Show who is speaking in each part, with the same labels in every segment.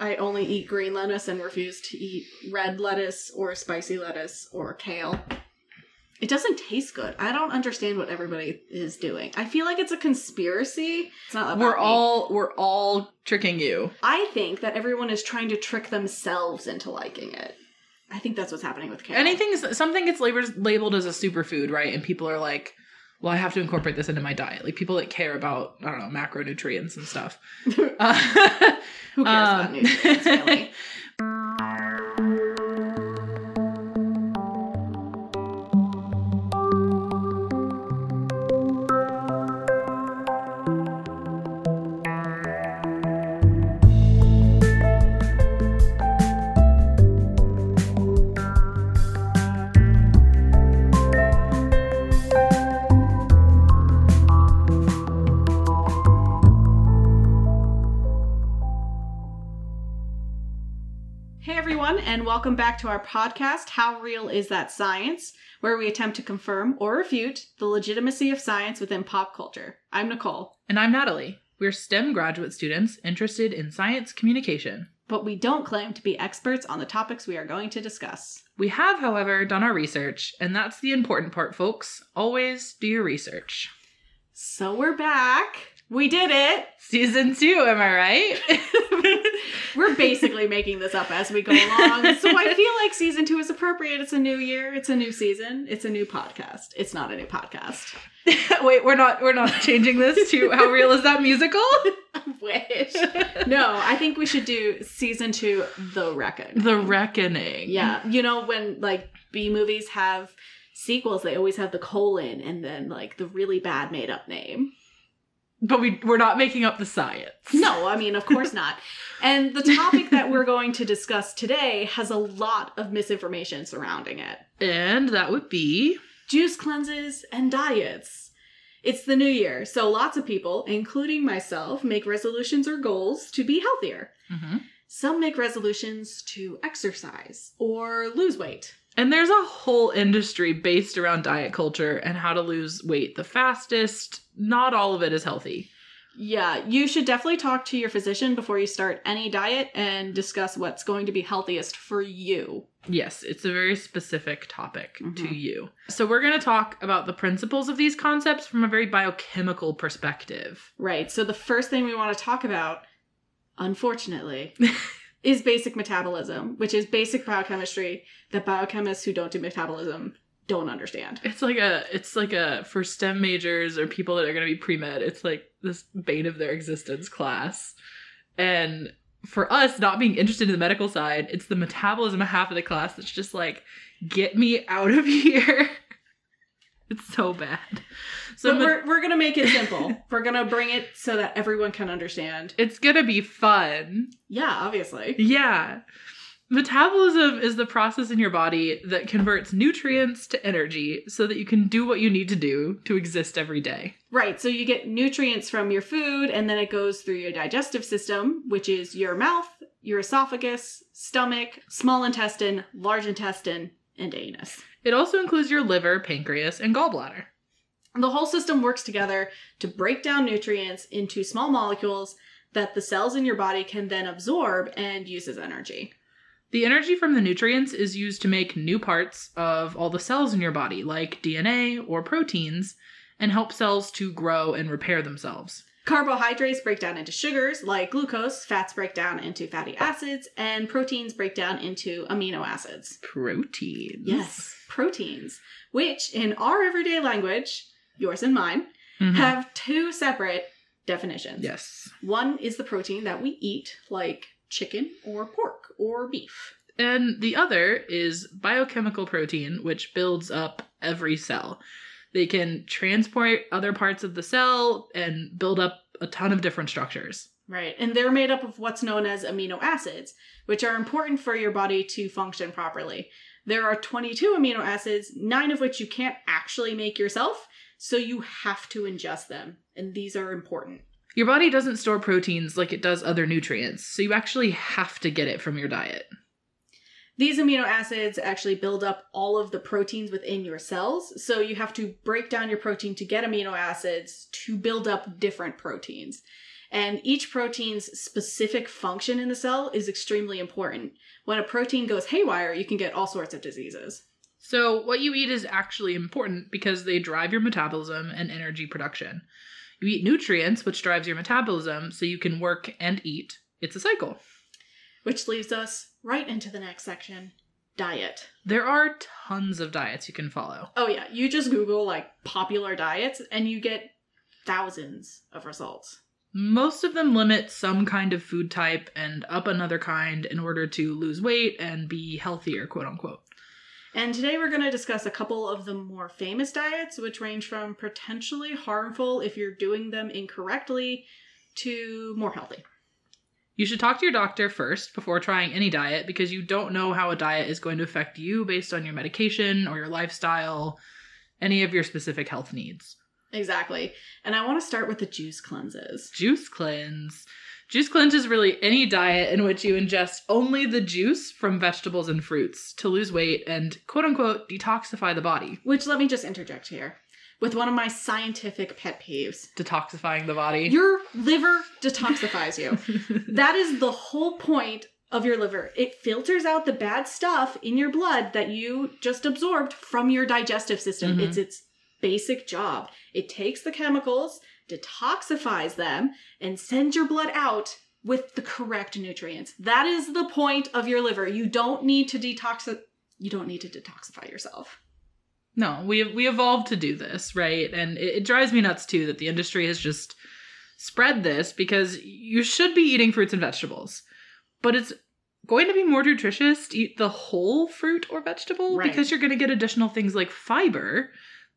Speaker 1: I only eat green lettuce and refuse to eat red lettuce or spicy lettuce or kale. It doesn't taste good. I don't understand what everybody is doing. I feel like it's a conspiracy. It's not about
Speaker 2: We're
Speaker 1: me.
Speaker 2: all we're all tricking you.
Speaker 1: I think that everyone is trying to trick themselves into liking it. I think that's what's happening with kale.
Speaker 2: Anything something gets labeled labeled as a superfood, right? And people are like, "Well, I have to incorporate this into my diet." Like people that care about I don't know macronutrients and stuff. Uh,
Speaker 1: Who cares
Speaker 2: um,
Speaker 1: about nutrients, really? welcome back to our podcast, How Real Is That Science, where we attempt to confirm or refute the legitimacy of science within pop culture. I'm Nicole,
Speaker 2: and I'm Natalie. We're STEM graduate students interested in science communication.
Speaker 1: but we don't claim to be experts on the topics we are going to discuss.
Speaker 2: We have, however, done our research, and that's the important part, folks. Always do your research.
Speaker 1: So we're back. We did it.
Speaker 2: Season two, am I right?
Speaker 1: We're basically making this up as we go along. So I feel like season two is appropriate. It's a new year, it's a new season, it's a new podcast. It's not a new podcast.
Speaker 2: Wait, we're not we're not changing this to how real is that musical?
Speaker 1: Wish. No, I think we should do season two, The Reckoning.
Speaker 2: the Reckoning.
Speaker 1: Yeah. You know, when like B movies have sequels, they always have the colon and then like the really bad made up name.
Speaker 2: But we we're not making up the science.
Speaker 1: No, I mean, of course not. And the topic that we're going to discuss today has a lot of misinformation surrounding it
Speaker 2: And that would be
Speaker 1: juice cleanses and diets. It's the new year, so lots of people, including myself, make resolutions or goals to be healthier.
Speaker 2: Mhm.
Speaker 1: Some make resolutions to exercise or lose weight.
Speaker 2: And there's a whole industry based around diet culture and how to lose weight the fastest. Not all of it is healthy.
Speaker 1: Yeah, you should definitely talk to your physician before you start any diet and discuss what's going to be healthiest for you.
Speaker 2: Yes, it's a very specific topic to
Speaker 1: Mhm.
Speaker 2: you. So we're going to talk about the principles of these concepts from a very biochemical perspective.
Speaker 1: Right. So the first thing we want to talk about, unfortunately, is basic metabolism, which is basic biochemistry that biochemists who don't do metabolism don't understand.
Speaker 2: It's like a it's like a for STEM majors or people that are going to be pre-med, it's like this bane of their existence class. And for us not being interested in the medical side, it's the metabolism half of the class that's just like get me out of here. it's so bad. So me-
Speaker 1: we're, we're going to make it simple. we're going to bring it so that everyone can understand.
Speaker 2: it's going to be fun.
Speaker 1: Yeah, obviously.
Speaker 2: Yeah. Metabolism is the process in your body that converts nutrients to energy so that you can do what you need to do to exist every day.
Speaker 1: Right. So you get nutrients from your food and then it goes through your digestive system, which is your mouth, your esophagus, stomach, small intestine, large intestine, and anus.
Speaker 2: It also includes your liver, pancreas, and gallbladder.
Speaker 1: The whole system works together to break down nutrients into small molecules that the cells in your body can then absorb and use as energy.
Speaker 2: The energy from the nutrients is used to make new parts of all the cells in your body, like DNA or proteins, and help cells to grow and repair themselves.
Speaker 1: Carbohydrates break down into sugars like glucose, fats break down into fatty acids, and proteins break down into amino acids.
Speaker 2: Proteins.
Speaker 1: Yes, proteins, which in our everyday language, yours and mine,
Speaker 2: Mhm.
Speaker 1: have two separate definitions.
Speaker 2: Yes.
Speaker 1: One is the protein that we eat, like chicken or pork or beef.
Speaker 2: And the other is biochemical protein, which builds up every cell. They can transport other parts of the cell and build up a ton of different structures.
Speaker 1: Right. And they're made up of what's known as amino acids, which are important for your body to function properly. There are 22 amino acids, nine of which you can't actually make yourself, so you have to ingest them. And these are important.
Speaker 2: Your body doesn't store proteins like it does other nutrients, so you actually have to get it from your diet.
Speaker 1: These amino acids actually build up all of the proteins within your cells, so you have to break down your protein to get amino acids to build up different proteins. And each protein's specific function in the cell is extremely important. When a protein goes haywire, you can get all sorts of diseases.
Speaker 2: So, what you eat is actually important because they drive your metabolism and energy production. You eat nutrients, which drives your metabolism, so you can work and eat. It's a cycle.
Speaker 1: Which leads us right into the next section diet.
Speaker 2: There are tons of diets you can follow.
Speaker 1: Oh, yeah. You just Google like popular diets and you get thousands of results.
Speaker 2: Most of them limit some kind of food type and up another kind in order to lose weight and be healthier, quote unquote.
Speaker 1: And today we're going to discuss a couple of the more famous diets, which range from potentially harmful if you're doing them incorrectly to more healthy.
Speaker 2: You should talk to your doctor first before trying any diet because you don't know how a diet is going to affect you based on your medication or your lifestyle, any of your specific health needs.
Speaker 1: Exactly. And I want to start with the juice cleanses.
Speaker 2: Juice cleanse. Juice cleanse is really any diet in which you ingest only the juice from vegetables and fruits to lose weight and quote unquote detoxify the body.
Speaker 1: Which let me just interject here with one of my scientific pet peeves.
Speaker 2: Detoxifying the body.
Speaker 1: Your liver detoxifies you. that is the whole point of your liver. It filters out the bad stuff in your blood that you just absorbed from your digestive system.
Speaker 2: Mhm.
Speaker 1: It's its basic job. It takes the chemicals, detoxifies them, and sends your blood out with the correct nutrients. That is the point of your liver. You don't need to detox you don't need to detoxify yourself.
Speaker 2: No, we we evolved to do this, right? And it, it drives me nuts too that the industry has just spread this because you should be eating fruits and vegetables, but it's going to be more nutritious to eat the whole fruit or vegetable
Speaker 1: Right.
Speaker 2: because you're going to get additional things like fiber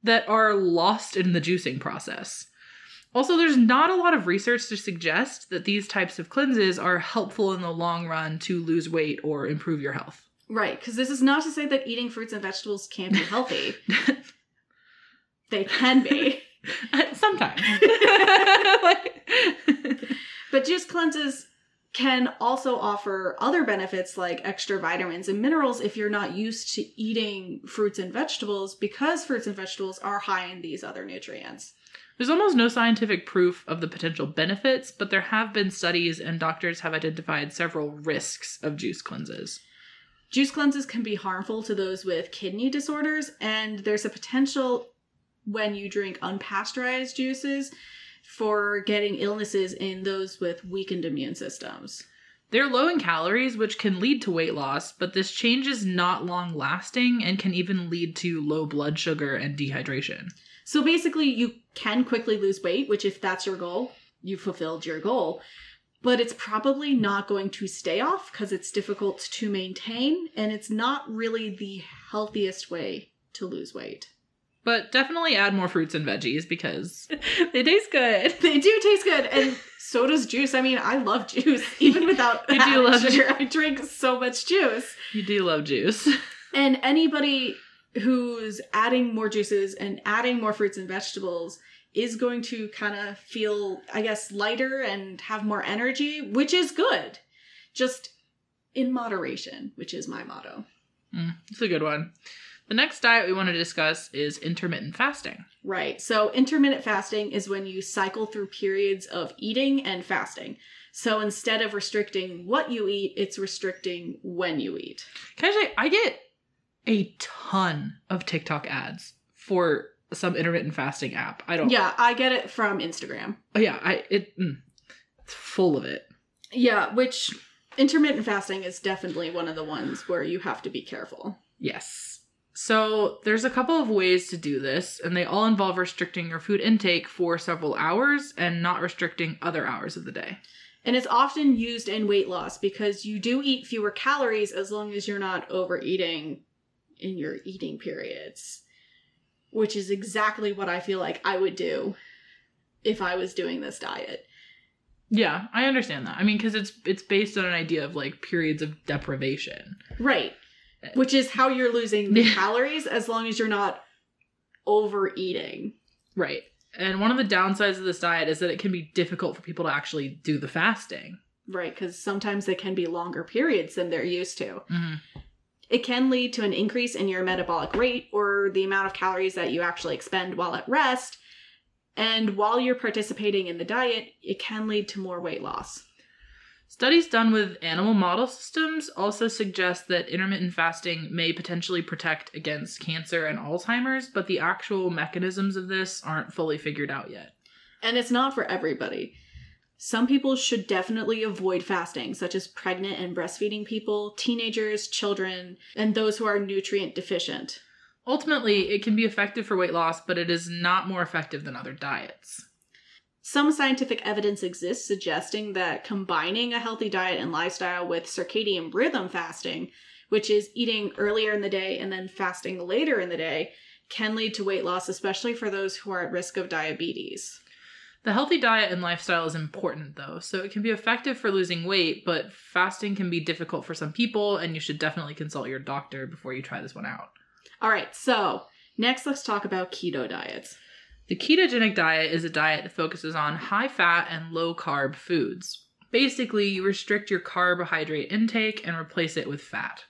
Speaker 2: that are lost in the juicing process. Also, there's not a lot of research to suggest that these types of cleanses are helpful in the long run to lose weight or improve your health.
Speaker 1: Right, because this is not to say that eating fruits and vegetables can't be healthy. they can be.
Speaker 2: Sometimes. Like-
Speaker 1: But juice cleanses can also offer other benefits like extra vitamins and minerals if you're not used to eating fruits and vegetables because fruits and vegetables are high in these other nutrients.
Speaker 2: There's almost no scientific proof of the potential benefits, but there have been studies and doctors have identified several risks of juice cleanses.
Speaker 1: Juice cleanses can be harmful to those with kidney disorders, and there's a potential when you drink unpasteurized juices for getting illnesses in those with weakened immune systems.
Speaker 2: They're low in calories, which can lead to weight loss, but this change is not long lasting and can even lead to low blood sugar and dehydration.
Speaker 1: So basically, you can quickly lose weight, which, if that's your goal, you fulfilled your goal. But it's probably not going to stay off because it's difficult to maintain and it's not really the healthiest way to lose weight.
Speaker 2: But definitely add more fruits and veggies because they taste good.
Speaker 1: They do taste good, and so does juice. I mean, I love juice, even without
Speaker 2: You do love
Speaker 1: sugar. I drink so much juice.
Speaker 2: You do love juice.
Speaker 1: And anybody who's adding more juices and adding more fruits and vegetables is going to kind of feel, I guess, lighter and have more energy, which is good. Just in moderation, which is my motto.
Speaker 2: Mm, it's a good one. The next diet we want to discuss is intermittent fasting.
Speaker 1: Right. So intermittent fasting is when you cycle through periods of eating and fasting. So instead of restricting what you eat, it's restricting when you eat.
Speaker 2: Can I say, I get a ton of TikTok ads for some intermittent fasting app. I don't.
Speaker 1: Yeah, I get it from Instagram.
Speaker 2: Oh, yeah. I it. Mm, it's full of it.
Speaker 1: Yeah, which intermittent fasting is definitely one of the ones where you have to be careful.
Speaker 2: Yes. So there's a couple of ways to do this, and they all involve restricting your food intake for several hours and not restricting other hours of the day.
Speaker 1: And it's often used in weight loss because you do eat fewer calories as long as you're not overeating in your eating periods, which is exactly what I feel like I would do if I was doing this diet.
Speaker 2: Yeah, I understand that. I mean, because it's it's based on an idea of like periods of deprivation.
Speaker 1: Right. Which is how you're losing the calories as long as you're not overeating.
Speaker 2: Right. And one of the downsides of this diet is that it can be difficult for people to actually do the fasting.
Speaker 1: Right, because sometimes they can be longer periods than they're used to.
Speaker 2: Mm-hmm.
Speaker 1: It can lead to an increase in your metabolic rate or the amount of calories that you actually expend while at rest. And while you're participating in the diet, it can lead to more weight loss.
Speaker 2: Studies done with animal model systems also suggest that intermittent fasting may potentially protect against cancer and Alzheimer's, but the actual mechanisms of this aren't fully figured out yet.
Speaker 1: And it's not for everybody. Some people should definitely avoid fasting, such as pregnant and breastfeeding people, teenagers, children, and those who are nutrient deficient.
Speaker 2: Ultimately, it can be effective for weight loss, but it is not more effective than other diets.
Speaker 1: Some scientific evidence exists suggesting that combining a healthy diet and lifestyle with circadian rhythm fasting, which is eating earlier in the day and then fasting later in the day, can lead to weight loss, especially for those who are at risk of diabetes.
Speaker 2: The healthy diet and lifestyle is important though, so it can be effective for losing weight, but fasting can be difficult for some people, and you should definitely consult your doctor before you try this one out.
Speaker 1: All right, so next let's talk about keto diets.
Speaker 2: The ketogenic diet is a diet that focuses on high fat and low carb foods. Basically, you restrict your carbohydrate intake and replace it with fat.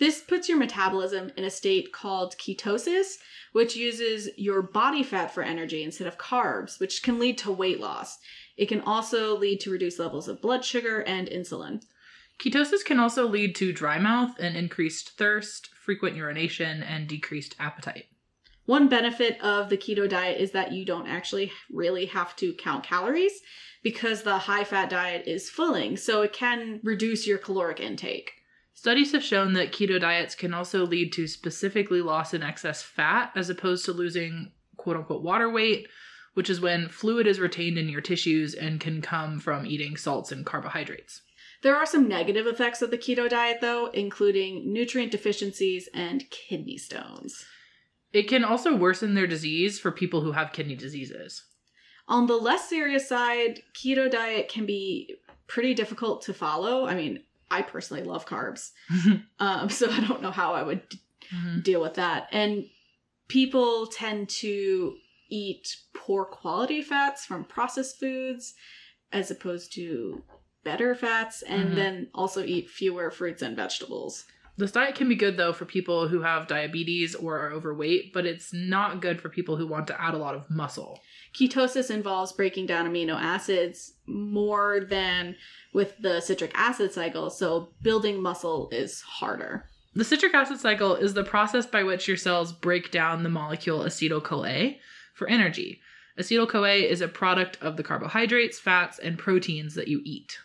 Speaker 1: This puts your metabolism in a state called ketosis, which uses your body fat for energy instead of carbs, which can lead to weight loss. It can also lead to reduced levels of blood sugar and insulin.
Speaker 2: Ketosis can also lead to dry mouth and increased thirst, frequent urination, and decreased appetite.
Speaker 1: One benefit of the keto diet is that you don't actually really have to count calories because the high fat diet is filling, so it can reduce your caloric intake.
Speaker 2: Studies have shown that keto diets can also lead to specifically loss in excess fat as opposed to losing quote unquote water weight, which is when fluid is retained in your tissues and can come from eating salts and carbohydrates.
Speaker 1: There are some negative effects of the keto diet, though, including nutrient deficiencies and kidney stones.
Speaker 2: It can also worsen their disease for people who have kidney diseases.
Speaker 1: On the less serious side, keto diet can be pretty difficult to follow. I mean, I personally love carbs, um, so I don't know how I would
Speaker 2: Mm-hmm.
Speaker 1: deal with that. And people tend to eat poor quality fats from processed foods as opposed to better fats, and
Speaker 2: Mhm.
Speaker 1: then also eat fewer fruits and vegetables.
Speaker 2: This diet can be good though for people who have diabetes or are overweight, but it's not good for people who want to add a lot of muscle.
Speaker 1: Ketosis involves breaking down amino acids more than with the citric acid cycle, so building muscle is harder.
Speaker 2: The citric acid cycle is the process by which your cells break down the molecule acetyl CoA for energy. Acetyl CoA is a product of the carbohydrates, fats, and proteins that you eat.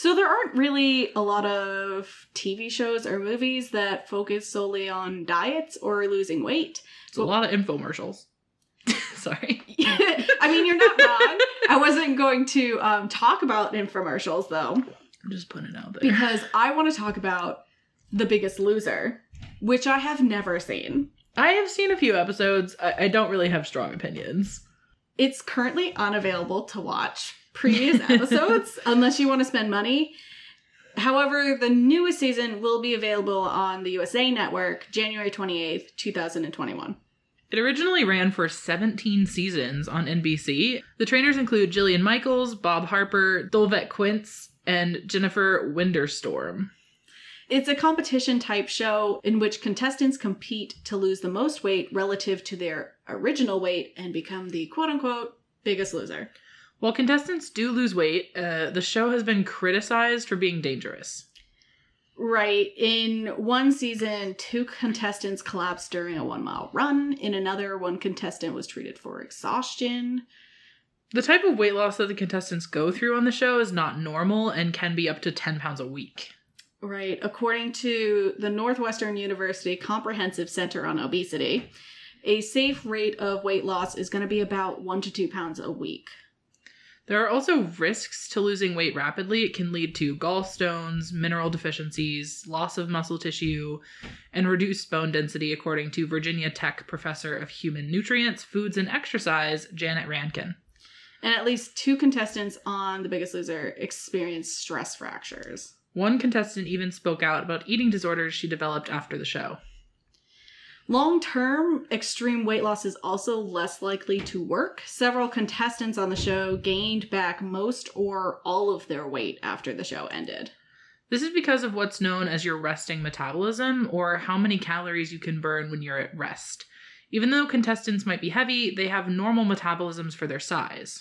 Speaker 1: So there aren't really a lot of TV shows or movies that focus solely on diets or losing weight.
Speaker 2: It's a lot of infomercials. Sorry.
Speaker 1: I mean, you're not wrong. I wasn't going to um, talk about infomercials though,
Speaker 2: I'm just putting it out there.
Speaker 1: because I want to talk about The Biggest Loser, which I have never seen.
Speaker 2: I have seen a few episodes. I, I don't really have strong opinions.
Speaker 1: It's currently unavailable to watch previous episodes unless you want to spend money. However, the newest season will be available on the USA Network January 28th, 2021.
Speaker 2: It originally ran for 17 seasons on NBC. The trainers include Jillian Michaels, Bob Harper, Dolvett Quince, and Jennifer Widerstrom.
Speaker 1: It's a competition type show in which contestants compete to lose the most weight relative to their original weight and become the quote unquote biggest loser.
Speaker 2: While contestants do lose weight, uh, the show has been criticized for being dangerous.
Speaker 1: Right. In one season, two contestants collapsed during a one mile run. In another, one contestant was treated for exhaustion.
Speaker 2: The type of weight loss that the contestants go through on the show is not normal and can be up to 10 pounds a week.
Speaker 1: Right. According to the Northwestern University Comprehensive Center on Obesity, a safe rate of weight loss is going to be about one to two pounds a week.
Speaker 2: There are also risks to losing weight rapidly. It can lead to gallstones, mineral deficiencies, loss of muscle tissue, and reduced bone density, according to Virginia Tech professor of human nutrients, foods, and exercise, Janet Rankin.
Speaker 1: And at least two contestants on The Biggest Loser experienced stress fractures.
Speaker 2: One contestant even spoke out about eating disorders she developed after the show.
Speaker 1: Long term, extreme weight loss is also less likely to work. Several contestants on the show gained back most or all of their weight after the show ended.
Speaker 2: This is because of what's known as your resting metabolism, or how many calories you can burn when you're at rest. Even though contestants might be heavy, they have normal metabolisms for their size.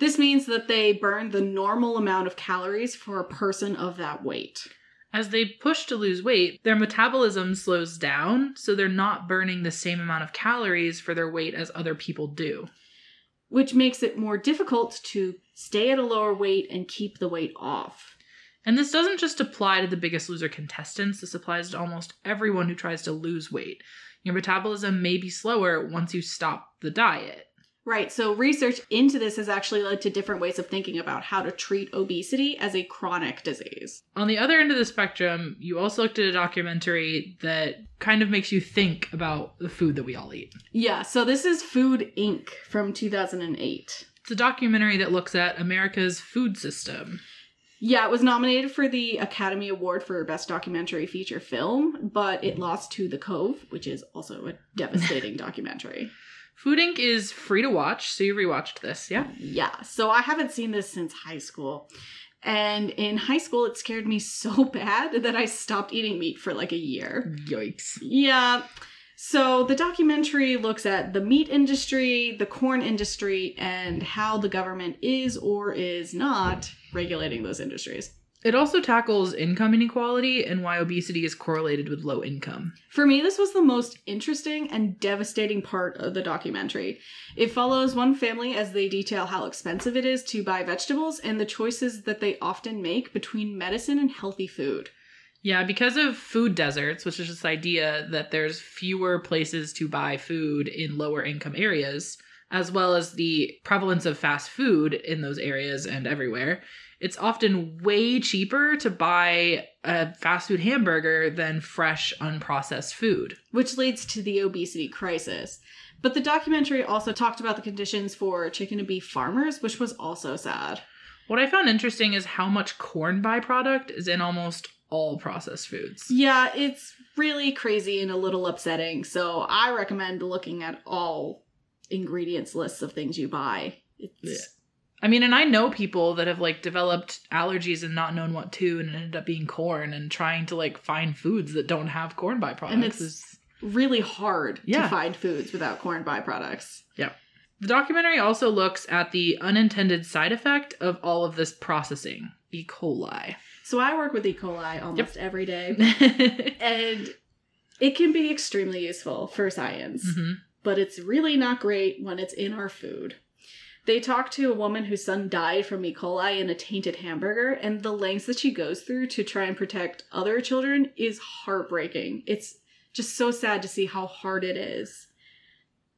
Speaker 1: This means that they burn the normal amount of calories for a person of that weight.
Speaker 2: As they push to lose weight, their metabolism slows down, so they're not burning the same amount of calories for their weight as other people do.
Speaker 1: Which makes it more difficult to stay at a lower weight and keep the weight off.
Speaker 2: And this doesn't just apply to the biggest loser contestants, this applies to almost everyone who tries to lose weight. Your metabolism may be slower once you stop the diet.
Speaker 1: Right. So research into this has actually led to different ways of thinking about how to treat obesity as a chronic disease.
Speaker 2: On the other end of the spectrum, you also looked at a documentary that kind of makes you think about the food that we all eat.
Speaker 1: Yeah. So this is Food Inc. from 2008.
Speaker 2: It's a documentary that looks at America's food system.
Speaker 1: Yeah, it was nominated for the Academy Award for Best Documentary Feature Film, but it lost to The Cove, which is also a devastating documentary.
Speaker 2: Food Inc. is free to watch, so you rewatched this, yeah?
Speaker 1: Yeah, so I haven't seen this since high school. And in high school, it scared me so bad that I stopped eating meat for like a year.
Speaker 2: Yikes.
Speaker 1: Yeah. So the documentary looks at the meat industry, the corn industry, and how the government is or is not regulating those industries.
Speaker 2: It also tackles income inequality and why obesity is correlated with low income.
Speaker 1: For me, this was the most interesting and devastating part of the documentary. It follows one family as they detail how expensive it is to buy vegetables and the choices that they often make between medicine and healthy food.
Speaker 2: Yeah, because of food deserts, which is this idea that there's fewer places to buy food in lower income areas, as well as the prevalence of fast food in those areas and everywhere, it's often way cheaper to buy a fast food hamburger than fresh, unprocessed food.
Speaker 1: which leads to the obesity crisis. But the documentary also talked about the conditions for chicken and beef farmers, which was also sad.
Speaker 2: What I found interesting is how much corn byproduct is in almost all processed foods.
Speaker 1: Yeah, it's really crazy and a little upsetting. So I recommend looking at all ingredients lists of things you buy. It's
Speaker 2: Yeah. I mean, and I know people that have like developed allergies and not known what to, and ended up being corn, and trying to like find foods that don't have corn byproducts.
Speaker 1: And it's-
Speaker 2: is-
Speaker 1: really hard
Speaker 2: Yeah.
Speaker 1: to find foods without corn byproducts. Yeah.
Speaker 2: The documentary also looks at the unintended side effect of all of this processing, E. coli.
Speaker 1: So I work with E. coli almost every day, and it can be extremely useful for science. Mm-hmm. But it's really not great when it's in our food. They talk to a woman whose son died from E. coli in a tainted hamburger, and the lengths that she goes through to try and protect other children is heartbreaking. It's just so sad to see how hard it is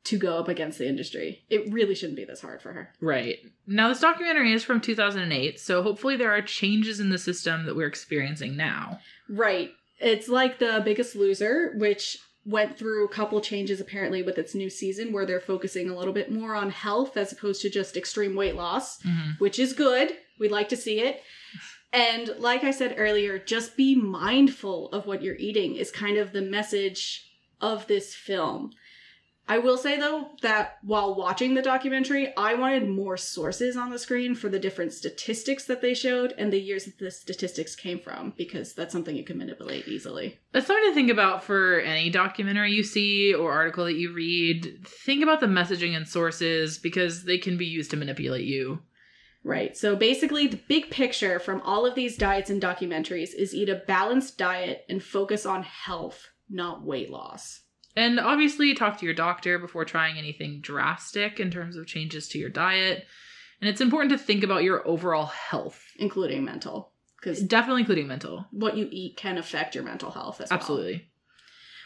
Speaker 1: to go up against the industry. It really shouldn't be this hard for her.
Speaker 2: Right. Now, this documentary is from 2008, so hopefully there are changes in the system that we're experiencing now.
Speaker 1: Right. It's like The Biggest Loser, which went through a couple changes apparently with its new season where they're focusing a little bit more on health as opposed to just extreme weight loss. Mm-hmm. which is good. We'd like to see it. And like I said earlier, just be mindful of what you're eating is kind of the message of this film. I will say though that while watching the documentary, I wanted more sources on the screen for the different statistics that they showed and the years that the statistics came from because that's something you can manipulate easily.
Speaker 2: That's something to think about for any documentary you see or article that you read. Think about the messaging and sources because they can be used to manipulate you.
Speaker 1: Right. So basically, the big picture from all of these diets and documentaries is eat a balanced diet and focus on health, not weight loss.
Speaker 2: And obviously, talk to your doctor before trying anything drastic in terms of changes to your diet. And it's important to think about your overall health,
Speaker 1: including mental, because
Speaker 2: definitely including mental.
Speaker 1: what you eat can affect your mental health as well.
Speaker 2: Absolutely.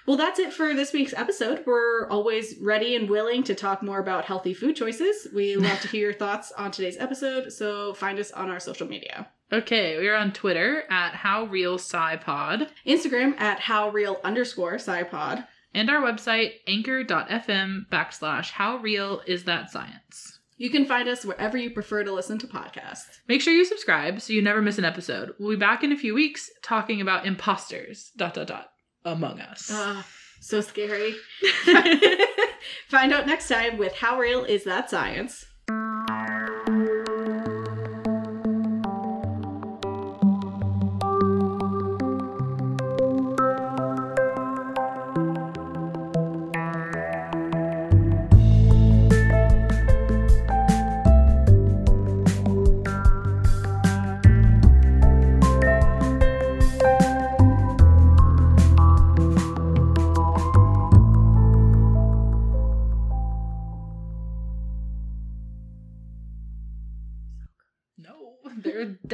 Speaker 1: Well, that's it for this week's episode. We're always ready and willing to talk more about healthy food choices. We love to hear your thoughts on today's episode, so find us on our social media.
Speaker 2: Okay, we're on Twitter at HowRealSciPod
Speaker 1: Instagram at howreal underscore scipod.
Speaker 2: And our website anchor.fm backslash How Real Is That Science.
Speaker 1: You can find us wherever you prefer to listen to podcasts.
Speaker 2: Make sure you subscribe so you never miss an episode. We'll be back in a few weeks talking about imposters. Dot dot dot. Among Us.
Speaker 1: Ah, so scary. Find out next time with How Real Is That Science?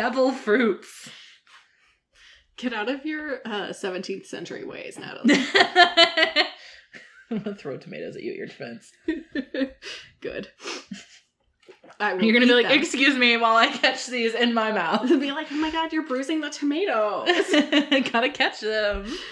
Speaker 2: Devil fruits.
Speaker 1: Get out of your uh, 17th century ways, Natalie.
Speaker 2: I'm gonna throw tomatoes at you at your defense.
Speaker 1: Good.
Speaker 2: You're gonna be like,
Speaker 1: them.
Speaker 2: "Excuse me," while I catch these in my mouth.
Speaker 1: And be like, oh my god, you're bruising the tomatoes.
Speaker 2: Gotta catch them.